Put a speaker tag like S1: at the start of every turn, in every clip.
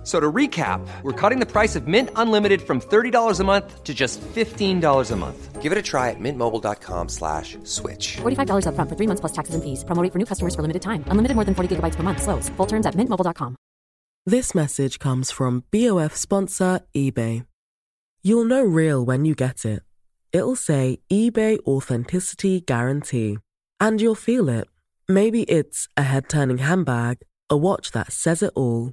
S1: F- So to recap, we're cutting the price of Mint Unlimited from $30 a month to just $15 a month.
S2: Give it a try at mintmobile.com slash switch.
S3: $45 upfront for three months plus taxes and fees. Promo rate for new customers for limited time. Unlimited more than 40 gigabytes per month. Slows. Full terms at mintmobile.com.
S4: This message comes from BOF sponsor eBay. You'll know real when you get it. It'll say eBay Authenticity Guarantee. And you'll feel it. Maybe it's a head turning handbag, a watch that says it all,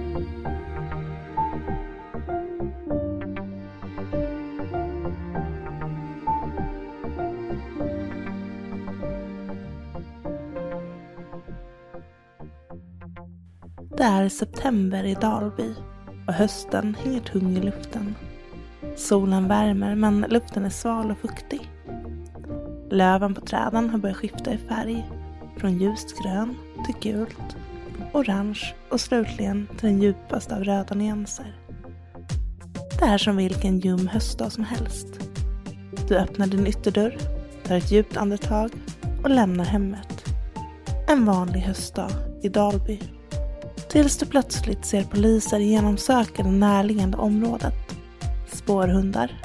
S5: Det är september i Dalby och hösten hänger tung i luften. Solen värmer men luften är sval och fuktig. Löven på träden har börjat skifta i färg. Från ljust grön till gult, orange och slutligen till den djupaste av röda nyanser. Det är som vilken ljum höstdag som helst. Du öppnar din ytterdörr, tar ett djupt andetag och lämnar hemmet. En vanlig höstdag i Dalby. Tills du plötsligt ser poliser genomsöka det närliggande området. Spårhundar.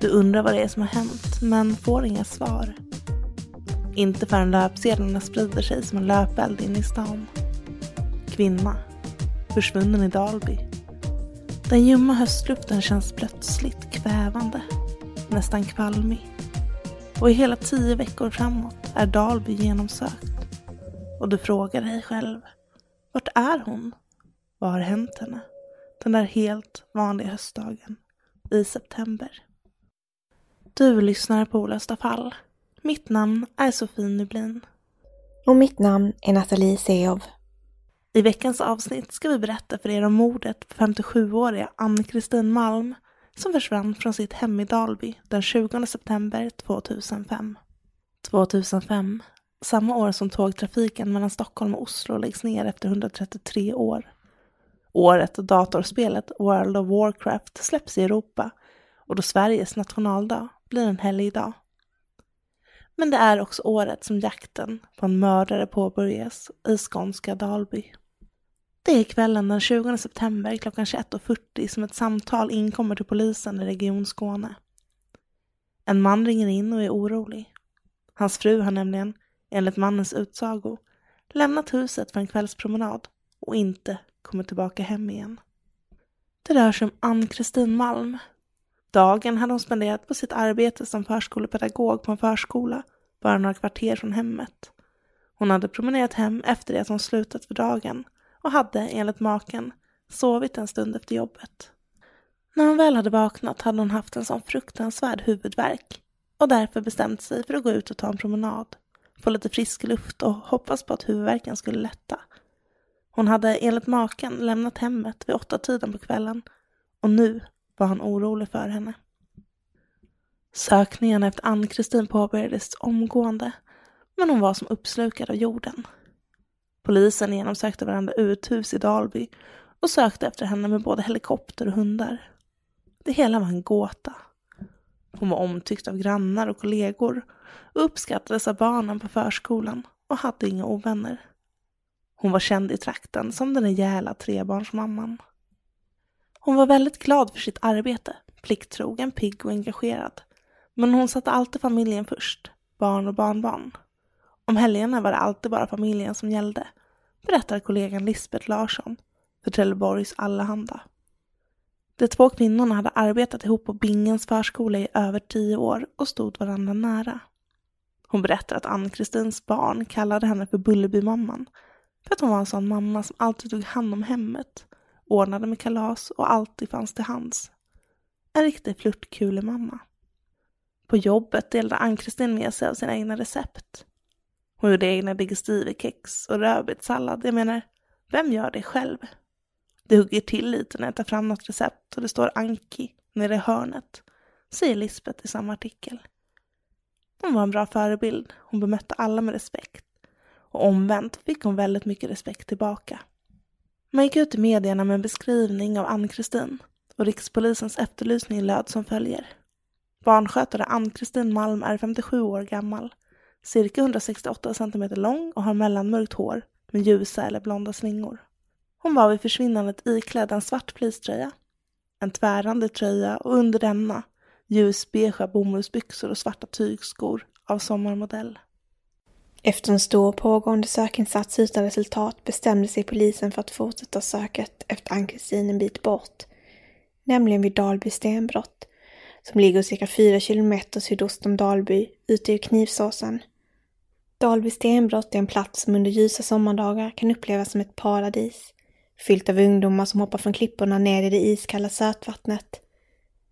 S5: Du undrar vad det är som har hänt, men får inga svar. Inte förrän löpsedlarna sprider sig som en löpeld in i stan. Kvinna. Försvunnen i Dalby. Den ljumma höstluften känns plötsligt kvävande. Nästan kvalmig. Och i hela tio veckor framåt är Dalby genomsökt. Och du frågar dig själv. Vart är hon? Vad har hänt henne? Den där helt vanliga höstdagen i september. Du lyssnar på Olösta fall. Mitt namn är Sofie Nublin.
S6: Och mitt namn är Nathalie Seov.
S5: I veckans avsnitt ska vi berätta för er om mordet på 57-åriga Ann-Kristin Malm som försvann från sitt hem i Dalby den 20 september 2005. 2005, samma år som tågtrafiken mellan Stockholm och Oslo läggs ner efter 133 år. Året då datorspelet World of Warcraft släpps i Europa och då Sveriges nationaldag blir en helgdag. Men det är också året som jakten på en mördare påbörjas i skånska Dalby. Det är kvällen den 20 september klockan 21.40 som ett samtal inkommer till polisen i Region Skåne. En man ringer in och är orolig. Hans fru har nämligen, enligt mannens utsago, lämnat huset för en kvällspromenad och inte kommit tillbaka hem igen. Det rör sig om Ann-Kristin Malm. Dagen hade hon spenderat på sitt arbete som förskolepedagog på en förskola bara några kvarter från hemmet. Hon hade promenerat hem efter det att hon slutat för dagen och hade, enligt maken, sovit en stund efter jobbet. När hon väl hade vaknat hade hon haft en sån fruktansvärd huvudvärk och därför bestämt sig för att gå ut och ta en promenad, få lite frisk luft och hoppas på att huvudvärken skulle lätta. Hon hade enligt maken lämnat hemmet vid åtta tiden på kvällen och nu var han orolig för henne. Sökningen efter Ann-Kristin påbörjades omgående, men hon var som uppslukad av jorden. Polisen genomsökte varandra uthus i Dalby och sökte efter henne med både helikopter och hundar. Det hela var en gåta. Hon var omtyckt av grannar och kollegor och uppskattades av barnen på förskolan och hade inga ovänner. Hon var känd i trakten som den rejäla trebarnsmamman. Hon var väldigt glad för sitt arbete, plikttrogen, pigg och engagerad. Men hon satte alltid familjen först, barn och barnbarn. Om helgerna var det alltid bara familjen som gällde, berättar kollegan Lisbeth Larsson för Trelleborgs Allehanda. De två kvinnorna hade arbetat ihop på Bingens förskola i över tio år och stod varandra nära. Hon berättar att Ann-Kristins barn kallade henne för Bullerbymamman för att hon var en sån mamma som alltid tog hand om hemmet, ordnade med kalas och alltid fanns till hands. En riktig flörtkulemamma. På jobbet delade Ann-Kristin med sig av sina egna recept. Hon gjorde egna digestivekex och rödbetssallad. Jag menar, vem gör det själv? Det hugger till lite när jag tar fram något recept och det står Anki nere i hörnet, säger Lisbeth i samma artikel. Hon var en bra förebild. Hon bemötte alla med respekt. Och omvänt fick hon väldigt mycket respekt tillbaka. Man gick ut i medierna med en beskrivning av Ann-Kristin och rikspolisens efterlysning löd som följer. Barnskötare Ann-Kristin Malm är 57 år gammal, cirka 168 cm lång och har mellanmörkt hår med ljusa eller blonda slingor. Hon var vid försvinnandet iklädd en svart fleecetröja, en tvärande tröja och under denna ljusbeiga bomullsbyxor och svarta tygskor av sommarmodell.
S6: Efter en stor pågående sökinsats utan resultat bestämde sig polisen för att fortsätta söket efter Ann-Kristin en bit bort, nämligen vid Dalby stenbrott, som ligger cirka fyra kilometer sydost om Dalby, ute i Knivsåsen. Dalby stenbrott är en plats som under ljusa sommardagar kan upplevas som ett paradis, fyllt av ungdomar som hoppar från klipporna ner i det iskalla sötvattnet.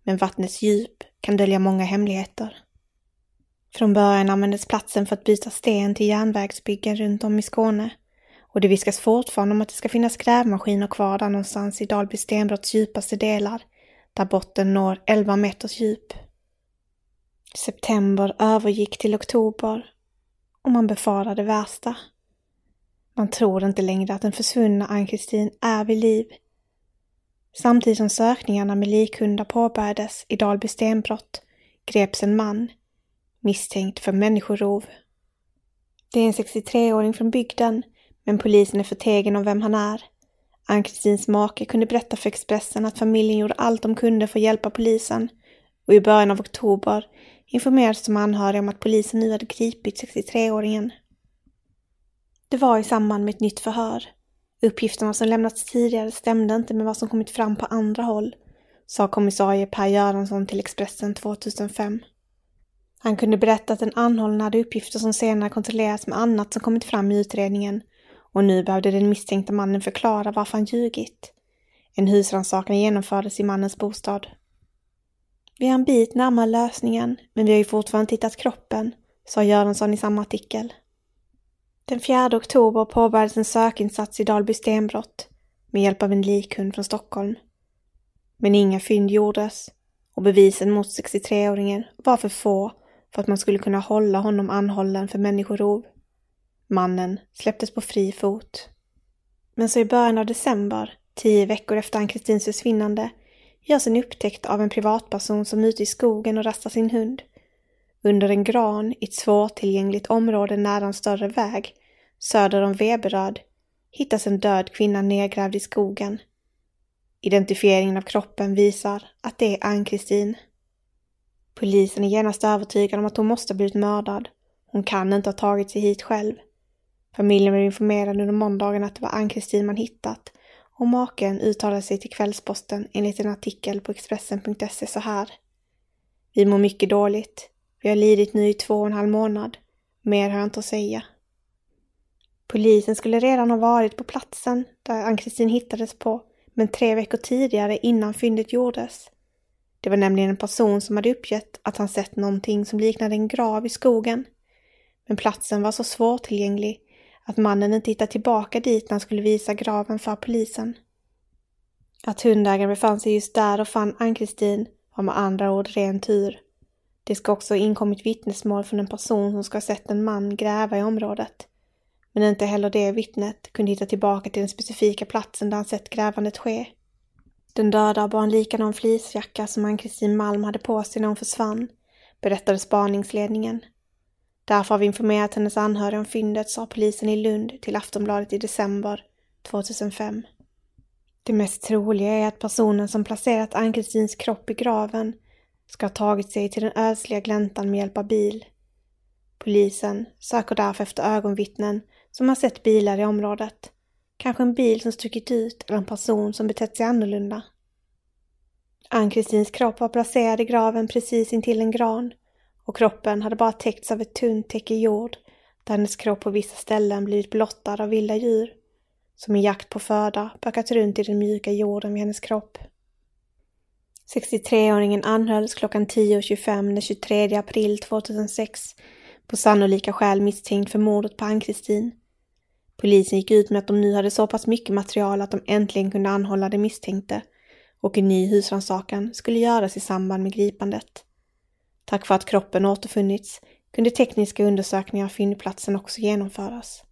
S6: Men vattnets djup kan dölja många hemligheter. Från början användes platsen för att byta sten till järnvägsbyggen runt om i Skåne och det viskas fortfarande om att det ska finnas grävmaskiner kvar där någonstans i Dalby stenbrotts djupaste delar, där botten når 11 meters djup. September övergick till oktober och man befarade det värsta. Man tror inte längre att den försvunna Ann-Kristin är vid liv. Samtidigt som sökningarna med likhundar påbörjades i Dalby stenbrott greps en man misstänkt för människorov. Det är en 63-åring från bygden, men polisen är förtegen om vem han är. Ann-Kristins make kunde berätta för Expressen att familjen gjorde allt de kunde för att hjälpa polisen och i början av oktober informerades de anhöriga om att polisen nu hade gripit 63-åringen. Det var i samband med ett nytt förhör. Uppgifterna som lämnats tidigare stämde inte med vad som kommit fram på andra håll, sa kommissarie Per Göransson till Expressen 2005. Han kunde berätta att den anhållne hade uppgifter som senare kontrollerats med annat som kommit fram i utredningen och nu behövde den misstänkta mannen förklara varför han ljugit. En husrannsakan genomfördes i mannens bostad. Vi är en bit närmare lösningen, men vi har ju fortfarande tittat kroppen, sa Göransson i samma artikel. Den 4 oktober påbörjades en sökinsats i Dalby stenbrott med hjälp av en likhund från Stockholm. Men inga fynd gjordes och bevisen mot 63-åringen var för få för att man skulle kunna hålla honom anhållen för människorov. Mannen släpptes på fri fot. Men så i början av december, tio veckor efter Ann-Kristins försvinnande, görs en upptäckt av en privatperson som är ute i skogen och rastar sin hund. Under en gran i ett svårtillgängligt område nära en större väg, söder om Veberöd, hittas en död kvinna nedgrävd i skogen. Identifieringen av kroppen visar att det är Ann-Kristin. Polisen är genast övertygad om att hon måste ha blivit mördad. Hon kan inte ha tagit sig hit själv. Familjen blev informerad under måndagen att det var Ann-Kristin man hittat och maken uttalade sig till Kvällsposten enligt en artikel på Expressen.se så här. Vi mår mycket dåligt. Vi har lidit nu i två och en halv månad. Mer har jag inte att säga. Polisen skulle redan ha varit på platsen där Ann-Kristin hittades på, men tre veckor tidigare innan fyndet gjordes. Det var nämligen en person som hade uppgett att han sett någonting som liknade en grav i skogen. Men platsen var så svårtillgänglig att mannen inte hittade tillbaka dit när han skulle visa graven för polisen. Att hundägaren befann sig just där och fann Ann-Kristin var med andra ord ren tur. Det ska också ha inkommit vittnesmål från en person som ska ha sett en man gräva i området. Men inte heller det vittnet kunde hitta tillbaka till den specifika platsen där han sett grävandet ske. Den döda bar en likadan fleecejacka som Ann-Kristin Malm hade på sig när hon försvann, berättade spaningsledningen. Därför har vi informerat hennes anhöriga om fyndet, sa polisen i Lund till Aftonbladet i december 2005. Det mest troliga är att personen som placerat Ann-Kristins kropp i graven ska ha tagit sig till den ödsliga gläntan med hjälp av bil. Polisen söker därför efter ögonvittnen som har sett bilar i området. Kanske en bil som stuckit ut eller en person som betett sig annorlunda. Ann-Kristins kropp var placerad i graven precis intill en gran och kroppen hade bara täckts av ett tunt täcke jord där hennes kropp på vissa ställen blivit blottad av vilda djur som i jakt på föda bökat runt i den mjuka jorden vid hennes kropp. 63-åringen anhölls klockan 10.25 den 23 april 2006 på sannolika skäl misstänkt för mordet på Ann-Kristin. Polisen gick ut med att de nu hade så pass mycket material att de äntligen kunde anhålla den misstänkte och en ny husrannsakan skulle göras i samband med gripandet. Tack vare att kroppen återfunnits kunde tekniska undersökningar av fyndplatsen också genomföras.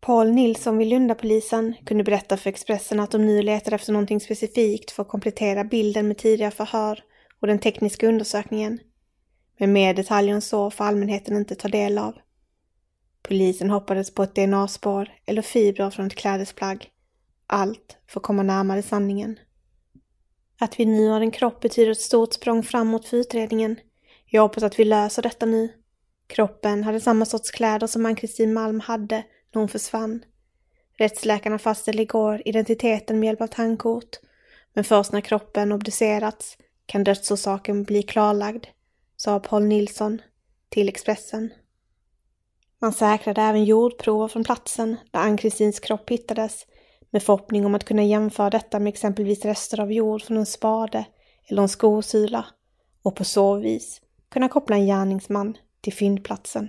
S6: Paul Nilsson vid Lundapolisen kunde berätta för Expressen att de nu letar efter någonting specifikt för att komplettera bilden med tidigare förhör och den tekniska undersökningen. Men mer detaljer än så får allmänheten inte ta del av. Polisen hoppades på ett DNA-spår eller fibrer från ett klädesplagg. Allt för att komma närmare sanningen. Att vi nu har en kropp betyder ett stort språng framåt för utredningen. Jag hoppas att vi löser detta nu. Kroppen hade samma sorts kläder som Ann-Kristin Malm hade när hon försvann. Rättsläkarna fastställde igår identiteten med hjälp av tandkort. Men först när kroppen obducerats kan dödsorsaken bli klarlagd, sa Paul Nilsson till Expressen. Man säkrade även jordprover från platsen där Ann-Kristins kropp hittades med förhoppning om att kunna jämföra detta med exempelvis rester av jord från en spade eller en skosula och på så vis kunna koppla en gärningsman till fyndplatsen.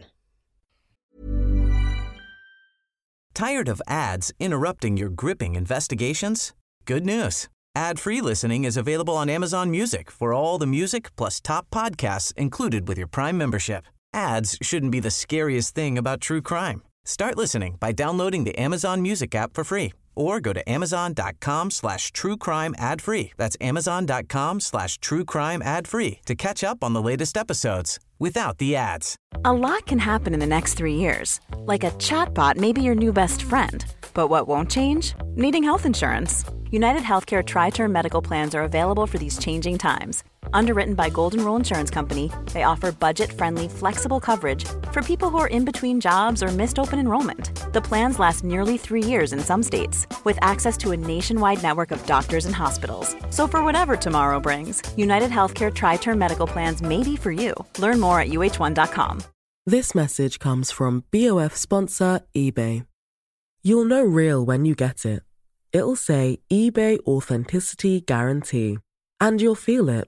S7: Tired of ads interrupting your gripping investigations? Good news. Ad-free listening is available on Amazon Music for all the music plus top podcasts included with your Prime membership. Ads shouldn't be the scariest thing about true crime. Start listening by downloading the Amazon Music app for free or go to amazon.com slash true crime ad free. That's amazon.com slash true crime ad free to catch up on the latest episodes without the ads.
S8: A lot can happen in the next three years. Like a chatbot may be your new best friend. But what won't change? Needing health insurance. United Healthcare Tri Term Medical Plans are available for these changing times. Underwritten by Golden Rule Insurance Company, they offer budget friendly, flexible coverage for people who are in between jobs or missed open enrollment. The plans last nearly three years in some states, with access to a nationwide network of doctors and hospitals. So, for whatever tomorrow brings, United Healthcare Tri Term Medical Plans may be for you. Learn more at uh1.com.
S4: This message comes from BOF sponsor eBay. You'll know real when you get it. It'll say eBay Authenticity Guarantee. And you'll feel it.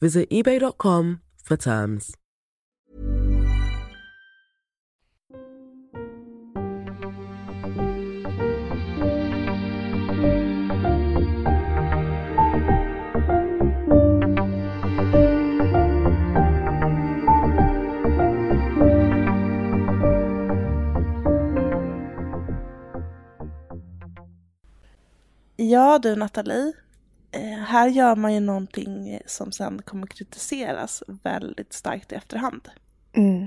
S4: Visit eBay.com for terms.
S5: Ja du Nathalie, här gör man ju någonting som sen kommer kritiseras väldigt starkt i efterhand.
S6: Mm.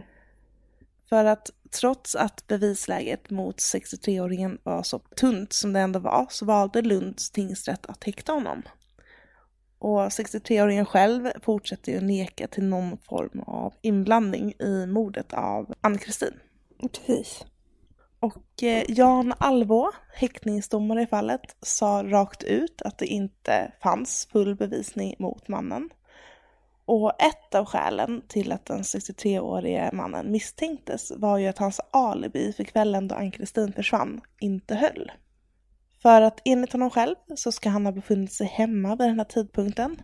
S5: För att trots att bevisläget mot 63-åringen var så tunt som det ändå var så valde Lunds tingsrätt att häkta honom. Och 63-åringen själv fortsätter ju neka till någon form av inblandning i mordet av Ann-Kristin.
S6: Precis.
S5: Och eh, Jan Alvå, häktningsdomare i fallet, sa rakt ut att det inte fanns full bevisning mot mannen. Och ett av skälen till att den 63-årige mannen misstänktes var ju att hans alibi för kvällen då Ann-Kristin försvann inte höll. För att enligt honom själv så ska han ha befunnit sig hemma vid den här tidpunkten.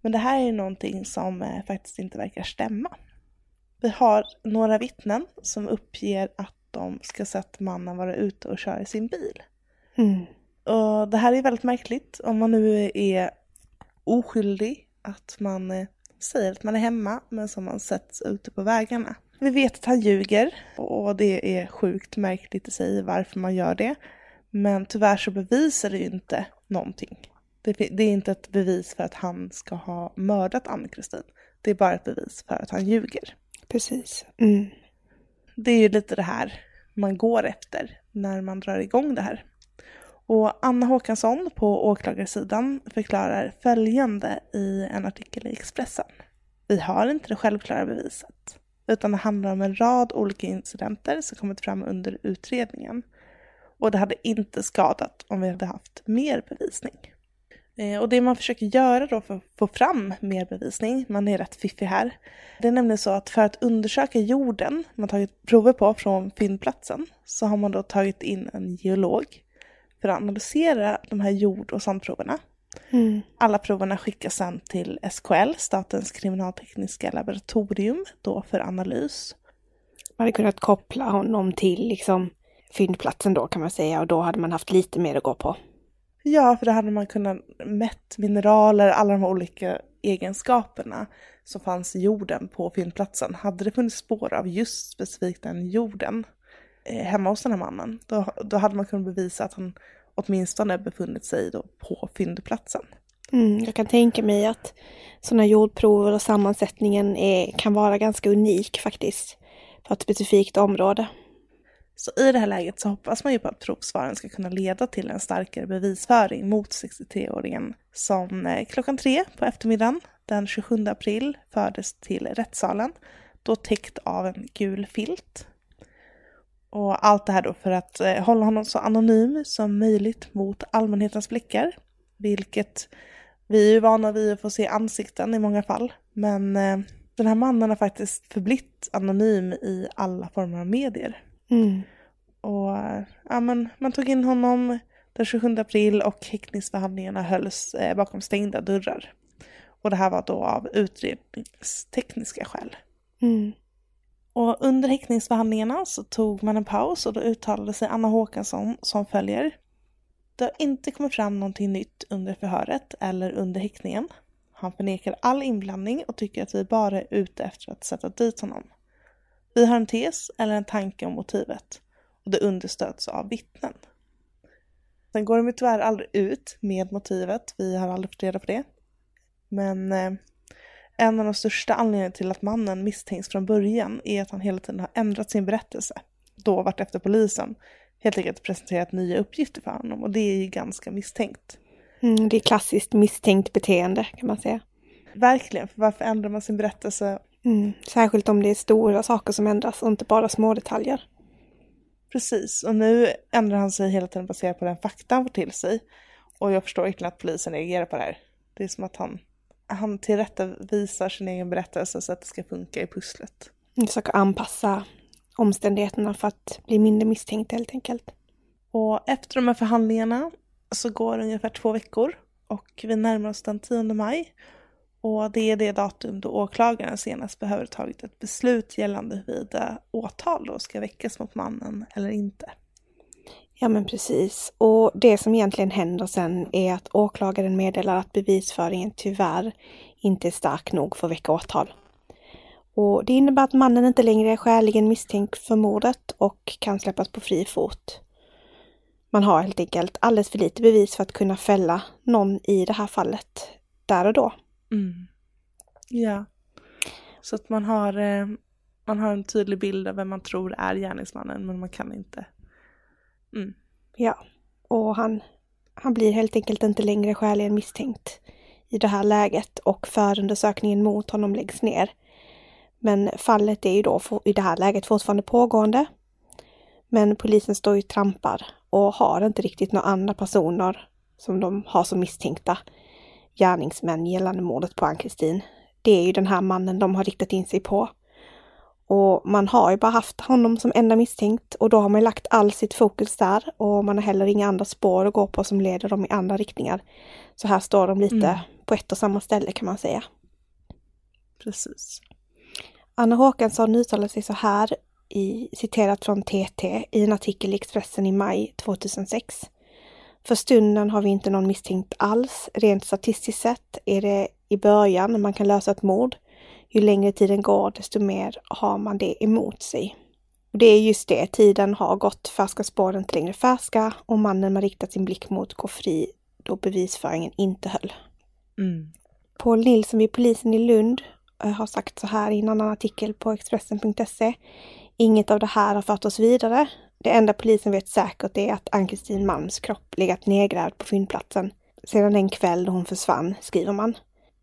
S5: Men det här är ju någonting som eh, faktiskt inte verkar stämma. Vi har några vittnen som uppger att de ska sett mannen vara ute och köra sin bil.
S6: Mm.
S5: Och det här är väldigt märkligt om man nu är oskyldig att man eh, säger att man är hemma men som man sätts ute på vägarna. Vi vet att han ljuger och det är sjukt märkligt i sig varför man gör det. Men tyvärr så bevisar det ju inte någonting. Det, det är inte ett bevis för att han ska ha mördat Ann-Kristin. Det är bara ett bevis för att han ljuger.
S6: Precis. Mm.
S5: Det är ju lite det här man går efter när man drar igång det här. Och Anna Håkansson på åklagarsidan förklarar följande i en artikel i Expressen. Vi har inte det självklara beviset, utan det handlar om en rad olika incidenter som kommit fram under utredningen. Och det hade inte skadat om vi hade haft mer bevisning. Eh, och det man försöker göra då för att få fram mer bevisning, man är rätt fiffig här, det är nämligen så att för att undersöka jorden man tagit prover på från fyndplatsen så har man då tagit in en geolog för att analysera de här jord och sandproverna.
S6: Mm.
S5: Alla proverna skickas sedan till SKL, Statens kriminaltekniska laboratorium, då för analys.
S6: Man hade kunnat koppla honom till liksom fyndplatsen då kan man säga och då hade man haft lite mer att gå på.
S5: Ja, för då hade man kunnat mätt mineraler, alla de här olika egenskaperna som fanns i jorden på fyndplatsen. Hade det funnits spår av just specifikt den jorden eh, hemma hos den här mannen, då, då hade man kunnat bevisa att han åtminstone befunnit sig då på fyndplatsen.
S6: Mm, jag kan tänka mig att sådana jordprover och sammansättningen är, kan vara ganska unik faktiskt för ett specifikt område.
S5: Så i det här läget så hoppas man ju på att provsvaren ska kunna leda till en starkare bevisföring mot 63-åringen som eh, klockan tre på eftermiddagen den 27 april fördes till rättssalen, då täckt av en gul filt. Och allt det här då för att eh, hålla honom så anonym som möjligt mot allmänhetens blickar, vilket vi är ju vana vid att få se ansikten i många fall, men eh, den här mannen har faktiskt förblivit anonym i alla former av medier.
S6: Mm.
S5: Och ja, men, man tog in honom den 27 april och häktningsförhandlingarna hölls eh, bakom stängda dörrar. Och det här var då av utredningstekniska skäl.
S6: Mm.
S5: Och under häktningsförhandlingarna så tog man en paus och då uttalade sig Anna Håkansson som följer. Det har inte kommit fram någonting nytt under förhöret eller under häktningen. Han förnekar all inblandning och tycker att vi bara är ute efter att sätta dit honom. Vi har en tes eller en tanke om motivet och det understöds av vittnen. Sen går de tyvärr aldrig ut med motivet, vi har aldrig fått reda på det. Men eh, en av de största anledningarna till att mannen misstänks från början är att han hela tiden har ändrat sin berättelse. Då vart efter polisen helt enkelt presenterat nya uppgifter för honom och det är ju ganska misstänkt.
S6: Mm, det är klassiskt misstänkt beteende kan man säga.
S5: Verkligen, för varför ändrar man sin berättelse?
S6: Mm, särskilt om det är stora saker som ändras och inte bara små detaljer.
S5: Precis, och nu ändrar han sig hela tiden baserat på den fakta han får till sig. Och jag förstår verkligen att polisen reagerar på det här. Det är som att han, han tillrättavisar sin egen berättelse så att det ska funka i pusslet.
S6: Försöker anpassa omständigheterna för att bli mindre misstänkt helt enkelt.
S5: Och efter de här förhandlingarna så går det ungefär två veckor och vi närmar oss den 10 maj. Och det är det datum då åklagaren senast behöver tagit ett beslut gällande huruvida åtal då ska väckas mot mannen eller inte.
S6: Ja men precis. Och det som egentligen händer sen är att åklagaren meddelar att bevisföringen tyvärr inte är stark nog för att väcka åtal. Och det innebär att mannen inte längre är skäligen misstänkt för mordet och kan släppas på fri fot. Man har helt enkelt alldeles för lite bevis för att kunna fälla någon i det här fallet där och då.
S5: Mm. Ja. Så att man har, eh, man har en tydlig bild av vem man tror är gärningsmannen men man kan inte. Mm.
S6: Ja, och han, han blir helt enkelt inte längre skäligen misstänkt i det här läget och förundersökningen mot honom läggs ner. Men fallet är ju då i det här läget fortfarande pågående. Men polisen står ju trampar och har inte riktigt några andra personer som de har som misstänkta gärningsmän gällande mordet på Ann-Kristin. Det är ju den här mannen de har riktat in sig på. Och man har ju bara haft honom som enda misstänkt och då har man lagt all sitt fokus där och man har heller inga andra spår att gå på som leder dem i andra riktningar. Så här står de lite mm. på ett och samma ställe kan man säga.
S5: Precis.
S6: Anna Håkansson uttalar sig så här, i, citerat från TT, i en artikel i Expressen i maj 2006. För stunden har vi inte någon misstänkt alls. Rent statistiskt sett är det i början man kan lösa ett mord. Ju längre tiden går, desto mer har man det emot sig. Och det är just det, tiden har gått, färska spår är inte längre färska och mannen man riktat sin blick mot går fri då bevisföringen inte höll.
S5: Mm.
S6: Paul Nilsson vid polisen i Lund eh, har sagt så här i en annan artikel på Expressen.se. Inget av det här har fört oss vidare. Det enda polisen vet säkert är att Ann-Kristin Malms kropp legat nedgrävd på fyndplatsen sedan den kväll då hon försvann, skriver man.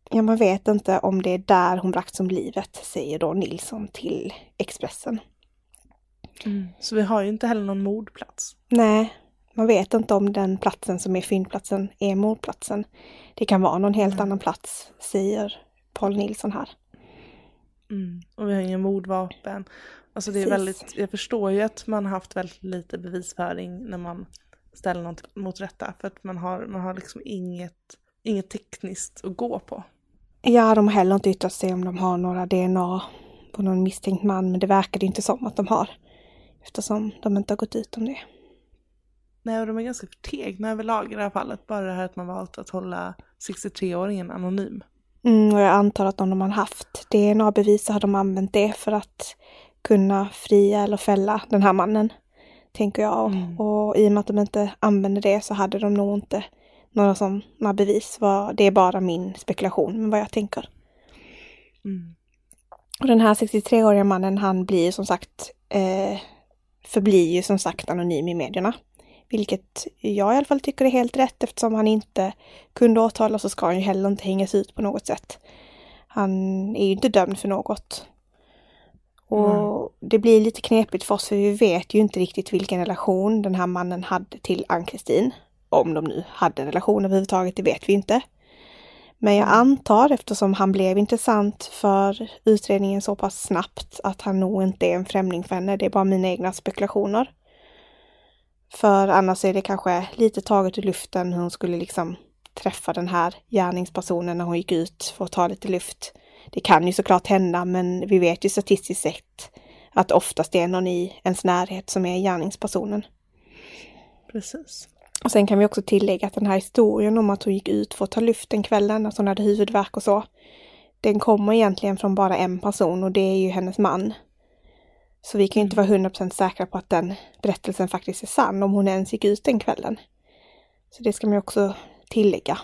S6: Ja, man vet inte om det är där hon bragts om livet, säger då Nilsson till Expressen.
S5: Mm. Så vi har ju inte heller någon mordplats.
S6: Nej, man vet inte om den platsen som är fyndplatsen är mordplatsen. Det kan vara någon helt annan plats, säger Paul Nilsson här.
S5: Mm. Och vi har inga mordvapen. Alltså det är
S6: Precis.
S5: väldigt, jag förstår ju att man har haft väldigt lite bevisföring när man ställer något mot rätta. För att man har, man har liksom inget, inget tekniskt att gå på.
S6: Ja, de har heller inte yttrat sig om de har några DNA på någon misstänkt man, men det verkar det inte som att de har. Eftersom de inte har gått ut om det.
S5: Nej, och de är ganska förtegna överlag i det här fallet. Bara det här att man valt att hålla 63-åringen anonym.
S6: Mm, och jag antar att om de har haft DNA-bevis så har de använt det för att kunna fria eller fälla den här mannen. Tänker jag.
S5: Mm.
S6: Och i och med att de inte använde det så hade de nog inte några sådana bevis. Det är bara min spekulation, men vad jag tänker.
S5: Mm.
S6: Och den här 63-åriga mannen, han blir som sagt, eh, förblir ju som sagt anonym i medierna. Vilket jag i alla fall tycker är helt rätt eftersom han inte kunde åtalas så ska han ju heller inte hängas ut på något sätt. Han är ju inte dömd för något. Och det blir lite knepigt för oss för vi vet ju inte riktigt vilken relation den här mannen hade till Ann-Kristin. Om de nu hade en relation överhuvudtaget, det vet vi inte. Men jag antar, eftersom han blev intressant för utredningen så pass snabbt, att han nog inte är en främling för henne. Det är bara mina egna spekulationer. För annars är det kanske lite taget ur luften hur hon skulle liksom träffa den här gärningspersonen när hon gick ut för att ta lite luft. Det kan ju såklart hända, men vi vet ju statistiskt sett att oftast är någon i ens närhet som är gärningspersonen.
S5: Precis.
S6: Och sen kan vi också tillägga att den här historien om att hon gick ut för att ta luft den kvällen, att hon hade huvudvärk och så. Den kommer egentligen från bara en person och det är ju hennes man. Så vi kan ju inte vara 100% säkra på att den berättelsen faktiskt är sann om hon ens gick ut den kvällen. Så det ska man också tillägga.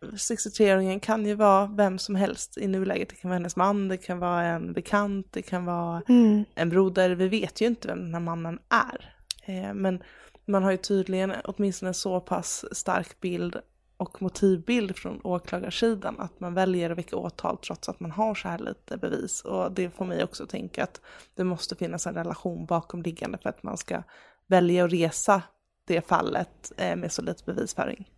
S5: 63-åringen kan ju vara vem som helst i nuläget. Det kan vara hennes man, det kan vara en bekant, det kan vara
S6: Mm.
S5: en broder. Vi vet ju inte vem den här mannen är. Eh, men man har ju tydligen åtminstone en så pass stark bild och motivbild från åklagarsidan att man väljer att väcka åtal trots att man har så här lite bevis. Och det får mig också att tänka att det måste finnas en relation bakomliggande för att man ska välja att resa det fallet eh, med så lite bevisföring.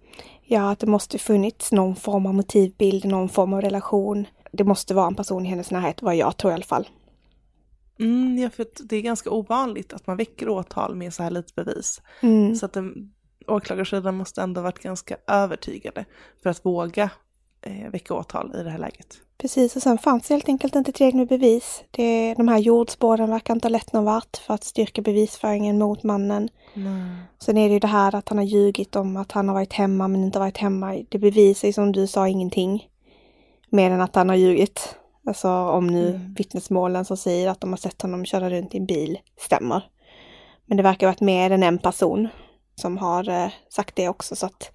S6: Ja, att det måste funnits någon form av motivbild, någon form av relation. Det måste vara en person i hennes närhet, vad jag tror i alla fall.
S5: Mm, ja, för det är ganska ovanligt att man väcker åtal med så här lite bevis.
S6: Mm.
S5: Så att den, åklagarsidan måste ändå varit ganska övertygade för att våga eh, väcka åtal i det här läget.
S6: Precis, och sen fanns det helt enkelt inte tillräckligt med bevis. Det, de här jordspåren verkar inte ha lett någon vart för att styrka bevisföringen mot mannen. Sen är det ju det här att han har ljugit om att han har varit hemma men inte varit hemma. Det bevisar ju som du sa ingenting. Mer än att han har ljugit. Alltså om nu vittnesmålen som säger att de har sett honom köra runt i en bil stämmer. Men det verkar ha varit mer än en person som har eh, sagt det också så att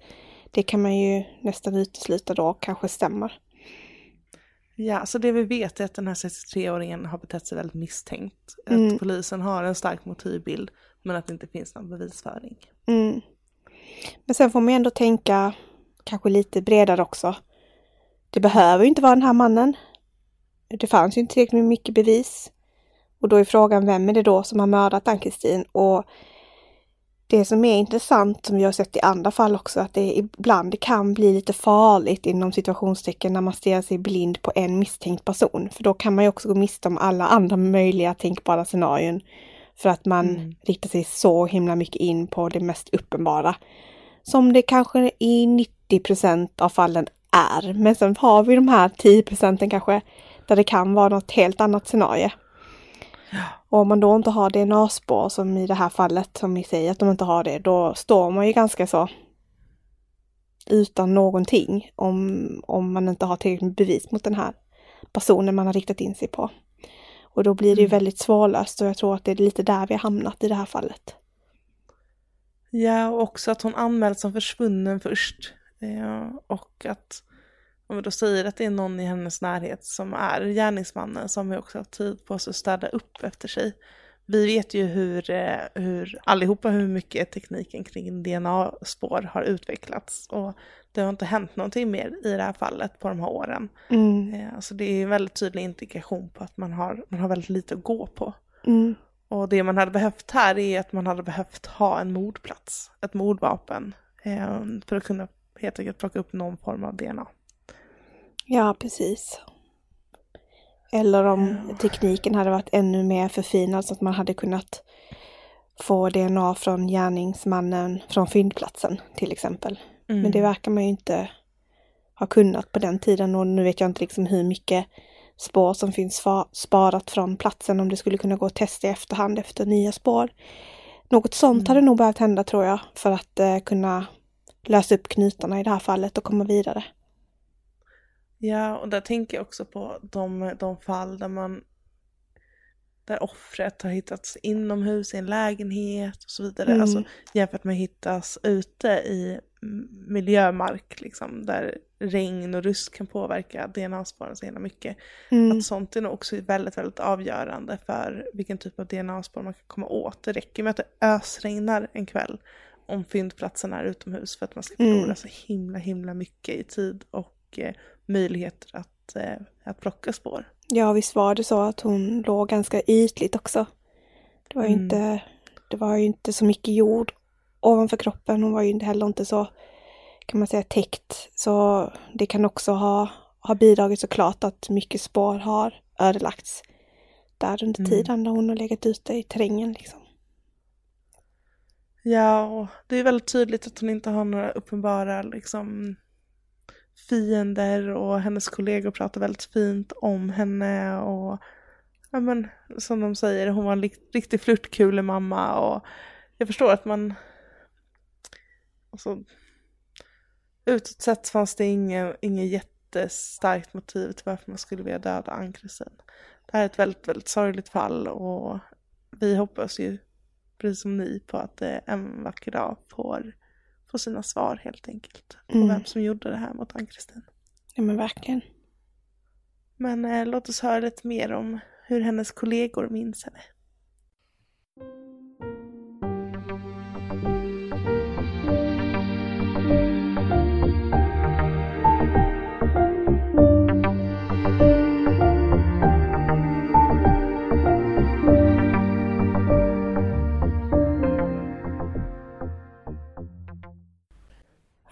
S6: det kan man ju nästan utesluta då kanske stämmer.
S5: Ja, så det vi vet är att den här 63-åringen har betett sig väldigt misstänkt.
S6: Mm.
S5: Att polisen har en stark motivbild men att det inte finns någon bevisföring.
S6: Mm. Men sen får man ju ändå tänka kanske lite bredare också. Det behöver ju inte vara den här mannen. Det fanns ju inte tillräckligt mycket bevis. Och då är frågan, vem är det då som har mördat Ann-Kristin? Och det som är intressant, som vi har sett i andra fall också, att det ibland kan bli lite farligt inom situationstecken när man stirrar sig blind på en misstänkt person. För då kan man ju också gå miste om alla andra möjliga tänkbara scenarion. För att man riktar sig så himla mycket in på det mest uppenbara. Som det kanske i 90% av fallen är. Men sen har vi de här 10 procenten kanske där det kan vara något helt annat scenario. Och om man då inte har DNA-spår som i det här fallet som ni säger att de inte har det, då står man ju ganska så utan någonting om, om man inte har tillräckligt med bevis mot den här personen man har riktat in sig på. Och då blir det ju väldigt svårlöst och jag tror att det är lite där vi har hamnat i det här fallet.
S5: Ja, och också att hon anmäls som försvunnen först. Eh, och att om vi då säger att det är någon i hennes närhet som är gärningsmannen som har också haft tid på sig att städa upp efter sig. Vi vet ju hur, eh, hur allihopa hur mycket tekniken kring DNA-spår har utvecklats och det har inte hänt någonting mer i det här fallet på de här åren.
S6: Mm.
S5: Eh, alltså det är en väldigt tydlig indikation på att man har, man har väldigt lite att gå på.
S6: Mm.
S5: Och det man hade behövt här är att man hade behövt ha en mordplats, ett mordvapen, eh, för att kunna helt enkelt plocka upp någon form av DNA.
S6: Ja, precis. Eller om tekniken hade varit ännu mer förfinad så att man hade kunnat få DNA från gärningsmannen från fyndplatsen till exempel.
S5: Mm.
S6: Men det verkar man ju inte ha kunnat på den tiden och nu vet jag inte liksom hur mycket spår som finns sparat från platsen om det skulle kunna gå att testa i efterhand efter nya spår. Något sånt
S5: Mm.
S6: hade nog behövt hända tror jag för att eh, kunna lösa upp knutarna i det här fallet och komma vidare.
S5: Ja, och där tänker jag också på de, de fall där man där offret har hittats inomhus i en lägenhet och så vidare.
S6: Mm.
S5: Alltså jämfört med att hittas ute i miljömark liksom, där regn och rusk kan påverka DNA-spåren så himla mycket.
S6: Mm.
S5: Att sånt är nog också väldigt, väldigt avgörande för vilken typ av DNA-spår man kan komma åt. Det räcker med att det ösregnar en kväll om fyndplatsen är utomhus för att man ska förlora
S6: Mm.
S5: så himla, himla mycket i tid och eh, möjligheter att, eh, att plocka spår.
S6: Ja, visst var det så att hon låg ganska ytligt också. Det var ju
S5: Mm.
S6: inte, det var inte så mycket jord ovanför kroppen. Hon var ju heller inte så, kan man säga, täckt. Så det kan också ha, ha bidragit såklart att mycket spår har ödelagts där under
S5: Mm.
S6: tiden när hon har legat ute i terrängen liksom.
S5: Ja, och det är väldigt tydligt att hon inte har några uppenbara liksom, fiender och hennes kollegor pratar väldigt fint om henne och ja men som de säger, hon var en riktig riktig flörtkulemamma och jag förstår att man alltså, utåt sett fanns det inget, inget jättestarkt motiv till varför man skulle vilja döda Ann-Kristin. Det här är ett väldigt, väldigt sorgligt fall och vi hoppas ju precis som ni på att det en vacker dag får, får sina svar helt enkelt. På
S6: Mm.
S5: vem som gjorde det här mot Ann-Kristin.
S6: Ja men verkligen.
S5: Men eh, låt oss höra lite mer om hur hennes kollegor minns henne.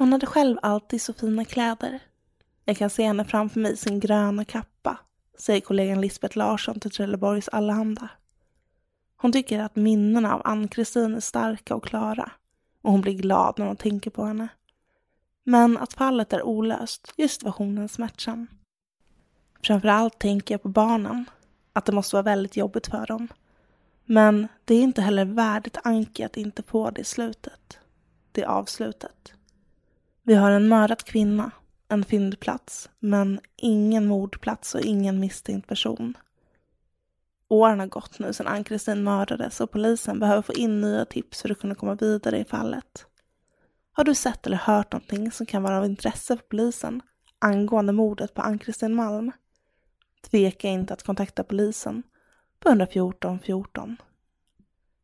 S5: Hon hade själv alltid så fina kläder. Jag kan se henne framför mig i sin gröna kappa, säger kollegan Lisbeth Larsson till Trelleborgs Allehanda. Hon tycker att minnena av Ann-Kristin är starka och klara och hon blir glad när hon tänker på henne. Men att fallet är olöst gör situationen smärtsam. Framförallt tänker jag på barnen, att det måste vara väldigt jobbigt för dem. Men det är inte heller värdigt Anki att inte få det slutet. Det avslutet. Vi har en mördad kvinna, en fyndplats, men ingen mordplats och ingen misstänkt person. Åren har gått nu sedan Ann-Kristin mördades och polisen behöver få in nya tips för att kunna komma vidare i fallet. Har du sett eller hört någonting som kan vara av intresse för polisen angående mordet på Ann-Kristin Malm? Tveka inte att kontakta polisen på 114 14.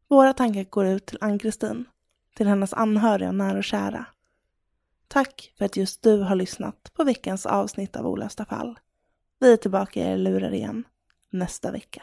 S5: Våra tankar går ut till Ann-Kristin, till hennes anhöriga och nära och kära. Tack för att just du har lyssnat på veckans avsnitt av Olösta fall. Vi är tillbaka i er lurar igen nästa vecka.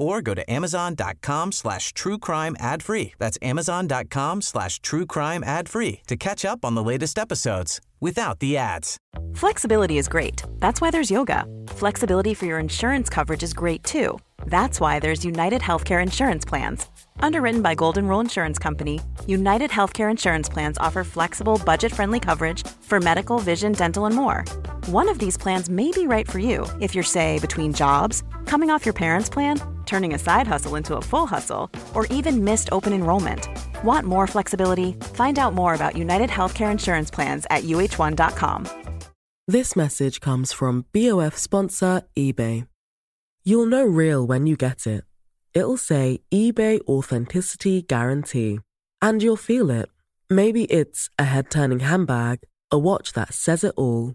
S7: or go to amazon.com slash true crime ad free. That's amazon.com slash true crime ad free to catch up on the latest episodes without the ads.
S8: Flexibility is great. That's why there's yoga. Flexibility for your insurance coverage is great too. That's why there's United Healthcare Insurance Plans. Underwritten by Golden Rule Insurance Company, United Healthcare Insurance Plans offer flexible, budget friendly coverage for medical, vision, dental, and more. One of these plans may be right for you if you're, say, between jobs, coming off your parents' plan, turning a side hustle into a full hustle, or even missed open enrollment. Want more flexibility? Find out more about United Healthcare Insurance Plans at uh1.com.
S4: This message comes from BOF sponsor eBay. You'll know real when you get it. It'll say eBay Authenticity Guarantee. And you'll feel it. Maybe it's a head turning handbag, a watch that says it all,